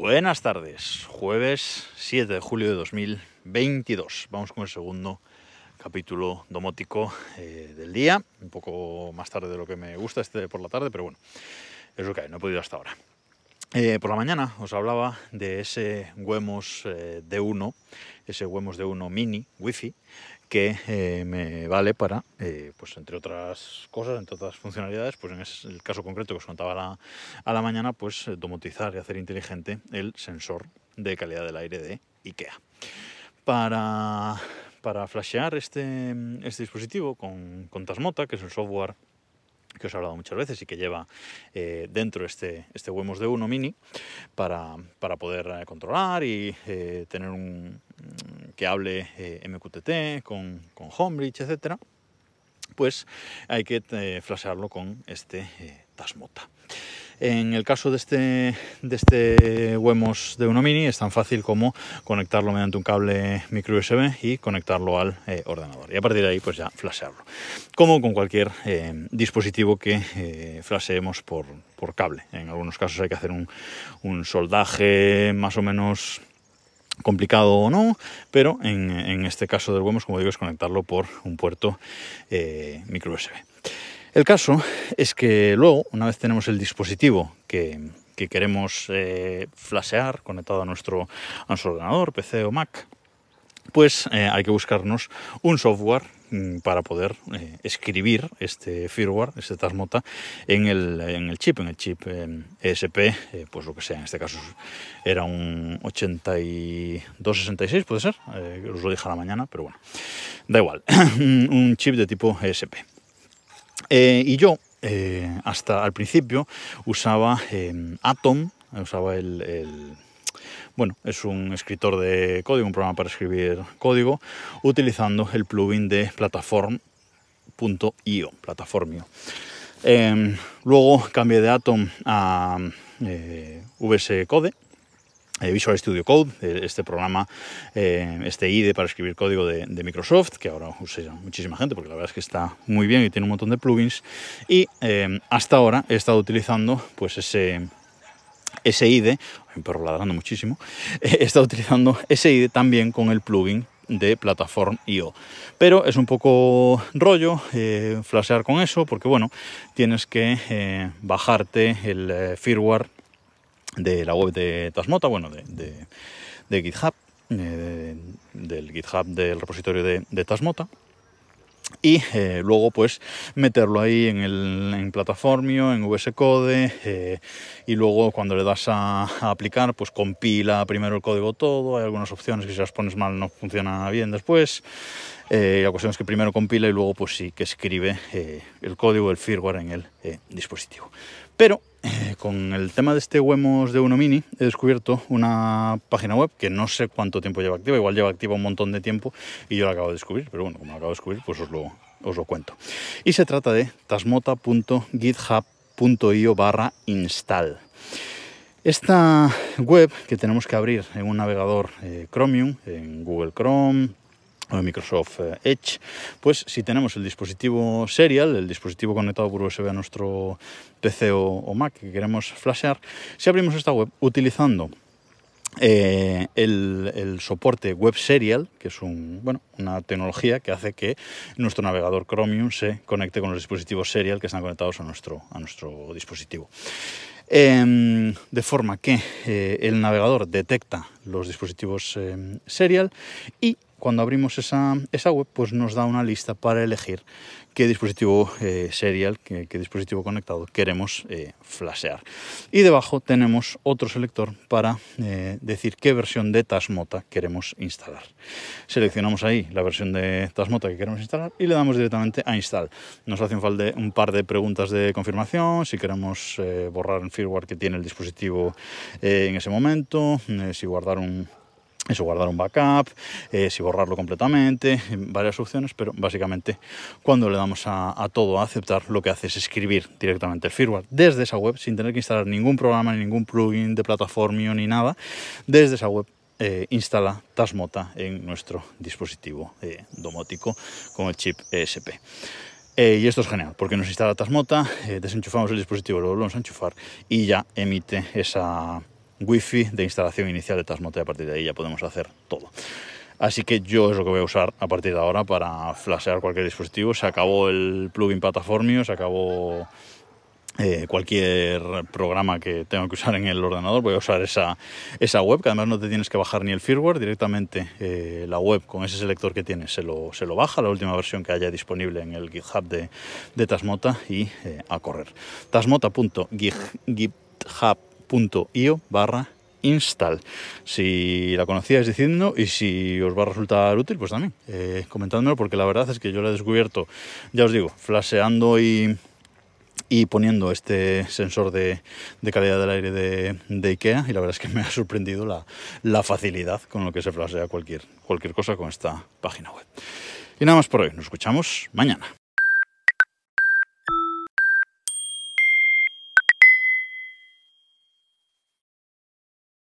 Buenas tardes, jueves 7 de julio de 2022. Vamos con el segundo capítulo domótico eh, del día, un poco más tarde de lo que me gusta este por la tarde, pero bueno, es lo que hay, no he podido hasta ahora. Eh, por la mañana os hablaba de ese Wemos eh, D1, ese Wemos D1 Mini Wi-Fi, que eh, me vale para, eh, pues entre otras cosas, entre otras funcionalidades, pues en el caso concreto que os contaba a la, a la mañana, pues eh, domotizar y hacer inteligente el sensor de calidad del aire de IKEA. Para, para flashear este, este dispositivo con, con Tasmota, que es el software que os he hablado muchas veces y que lleva eh, dentro este, este Wemos D1 Mini para, para poder eh, controlar y eh, tener un mm, que hable MQTT con, con Homebridge, etcétera, pues hay que flashearlo con este Tasmota. En el caso de este, de este Wemos de 1 Mini es tan fácil como conectarlo mediante un cable micro USB y conectarlo al eh, ordenador. Y a partir de ahí pues ya flashearlo. Como con cualquier eh, dispositivo que eh, flasheemos por, por cable. En algunos casos hay que hacer un, un soldaje más o menos complicado o no, pero en, en este caso del Wemos, como digo, es conectarlo por un puerto eh, micro USB. El caso es que luego, una vez tenemos el dispositivo que, que queremos eh, flashear conectado a nuestro, ordenador, PC o Mac, pues eh, hay que buscarnos un software mm, para poder eh, escribir este firmware, este Tasmota, en el, en el chip, en el chip eh, ESP, eh, pues lo que sea, en este caso era un 8266, puede ser, os lo dije a la mañana, pero bueno, da igual, un chip de tipo ESP. Eh, y yo, eh, hasta al principio, usaba eh, Atom, usaba el, Bueno, es un escritor de código, un programa para escribir código, utilizando el plugin de Platform.io, Plataformio. Eh, luego cambié de Atom a eh, VS Code, Visual Studio Code, eh, este programa, eh, este IDE para escribir código de, Microsoft, que ahora usa muchísima gente porque la verdad es que está muy bien y tiene un montón de plugins. Y eh, hasta ahora he estado utilizando pues ese, ese IDE, hay un perro ladrando muchísimo, he estado utilizando ese IDE también con el plugin de Platform.io. Pero es un poco rollo eh, flashear con eso porque bueno, tienes que eh, bajarte el eh, firmware de la web de Tasmota, bueno, de, de- GitHub, eh, del GitHub del repositorio de, de Tasmota. Y eh, luego pues meterlo ahí en, el, en Plataformio, en VS Code eh, y luego cuando le das a, aplicar pues compila primero el código todo, hay algunas opciones que si las pones mal no funciona bien después. Eh, la cuestión es que primero compila y luego pues sí que escribe el código, el firmware en el dispositivo. Pero eh, con el tema de este Wemos de 1 Mini he descubierto una página web que no sé cuánto tiempo lleva activa, igual lleva activa un montón de tiempo y yo la acabo de descubrir, pero bueno, como la acabo de descubrir pues os lo, os lo cuento. Y se trata de tasmota.github.io barra install. Esta web que tenemos que abrir en un navegador eh, Chromium, en Google Chrome o Microsoft eh, Edge, pues si tenemos el dispositivo serial, el dispositivo conectado por USB a nuestro PC o, Mac que queremos flashear, si abrimos esta web utilizando eh, el, soporte Web Serial, que es una tecnología que hace que nuestro navegador Chromium se conecte con los dispositivos Serial que están conectados a nuestro, a nuestro dispositivo. Em, de forma que eh, el navegador detecta los dispositivos em, Serial y cuando abrimos esa, esa web pues nos da una lista para elegir qué dispositivo eh, serial, qué, dispositivo conectado queremos eh, flashear. Y debajo tenemos otro selector para eh, decir qué versión de Tasmota queremos instalar. Seleccionamos ahí la versión de Tasmota que queremos instalar y le damos directamente a install. Nos hacen falta un par de preguntas de confirmación, si queremos borrar el firmware que tiene el dispositivo en ese momento, si guardar un eso, guardar un backup, eh, si borrarlo completamente, varias opciones, pero básicamente cuando le damos a, todo a aceptar, lo que hace es escribir directamente el firmware desde esa web, sin tener que instalar ningún programa, ni ningún plugin de plataforma ni nada, desde esa web eh, instala Tasmota en nuestro dispositivo eh, domótico con el chip ESP. Eh, y esto es genial, porque nos instala Tasmota, desenchufamos el dispositivo, lo volvemos a enchufar y ya emite esa, wifi de instalación inicial de Tasmota y a partir de ahí ya podemos hacer todo. Así que yo es lo que voy a usar a partir de ahora para flashear cualquier dispositivo. Se acabó el plugin plataformio, se acabó eh, cualquier programa que tenga que usar en el ordenador, voy a usar esa, esa web, que además no te tienes que bajar ni el firmware, directamente eh, la web con ese selector que tienes se lo, se lo baja, la última versión que haya disponible en el GitHub de, Tasmota y eh, a correr. tasmota.github.io barra install. Si la conocíais diciendo y si os va a resultar útil, pues también eh, porque la verdad es que yo la he descubierto, ya os digo, flasheando y, y poniendo este sensor de, de calidad del aire de, de, IKEA y la verdad es que me ha sorprendido la, la facilidad con lo que se flashea cualquier, cualquier cosa con esta página web. Y nada más por hoy, nos escuchamos mañana.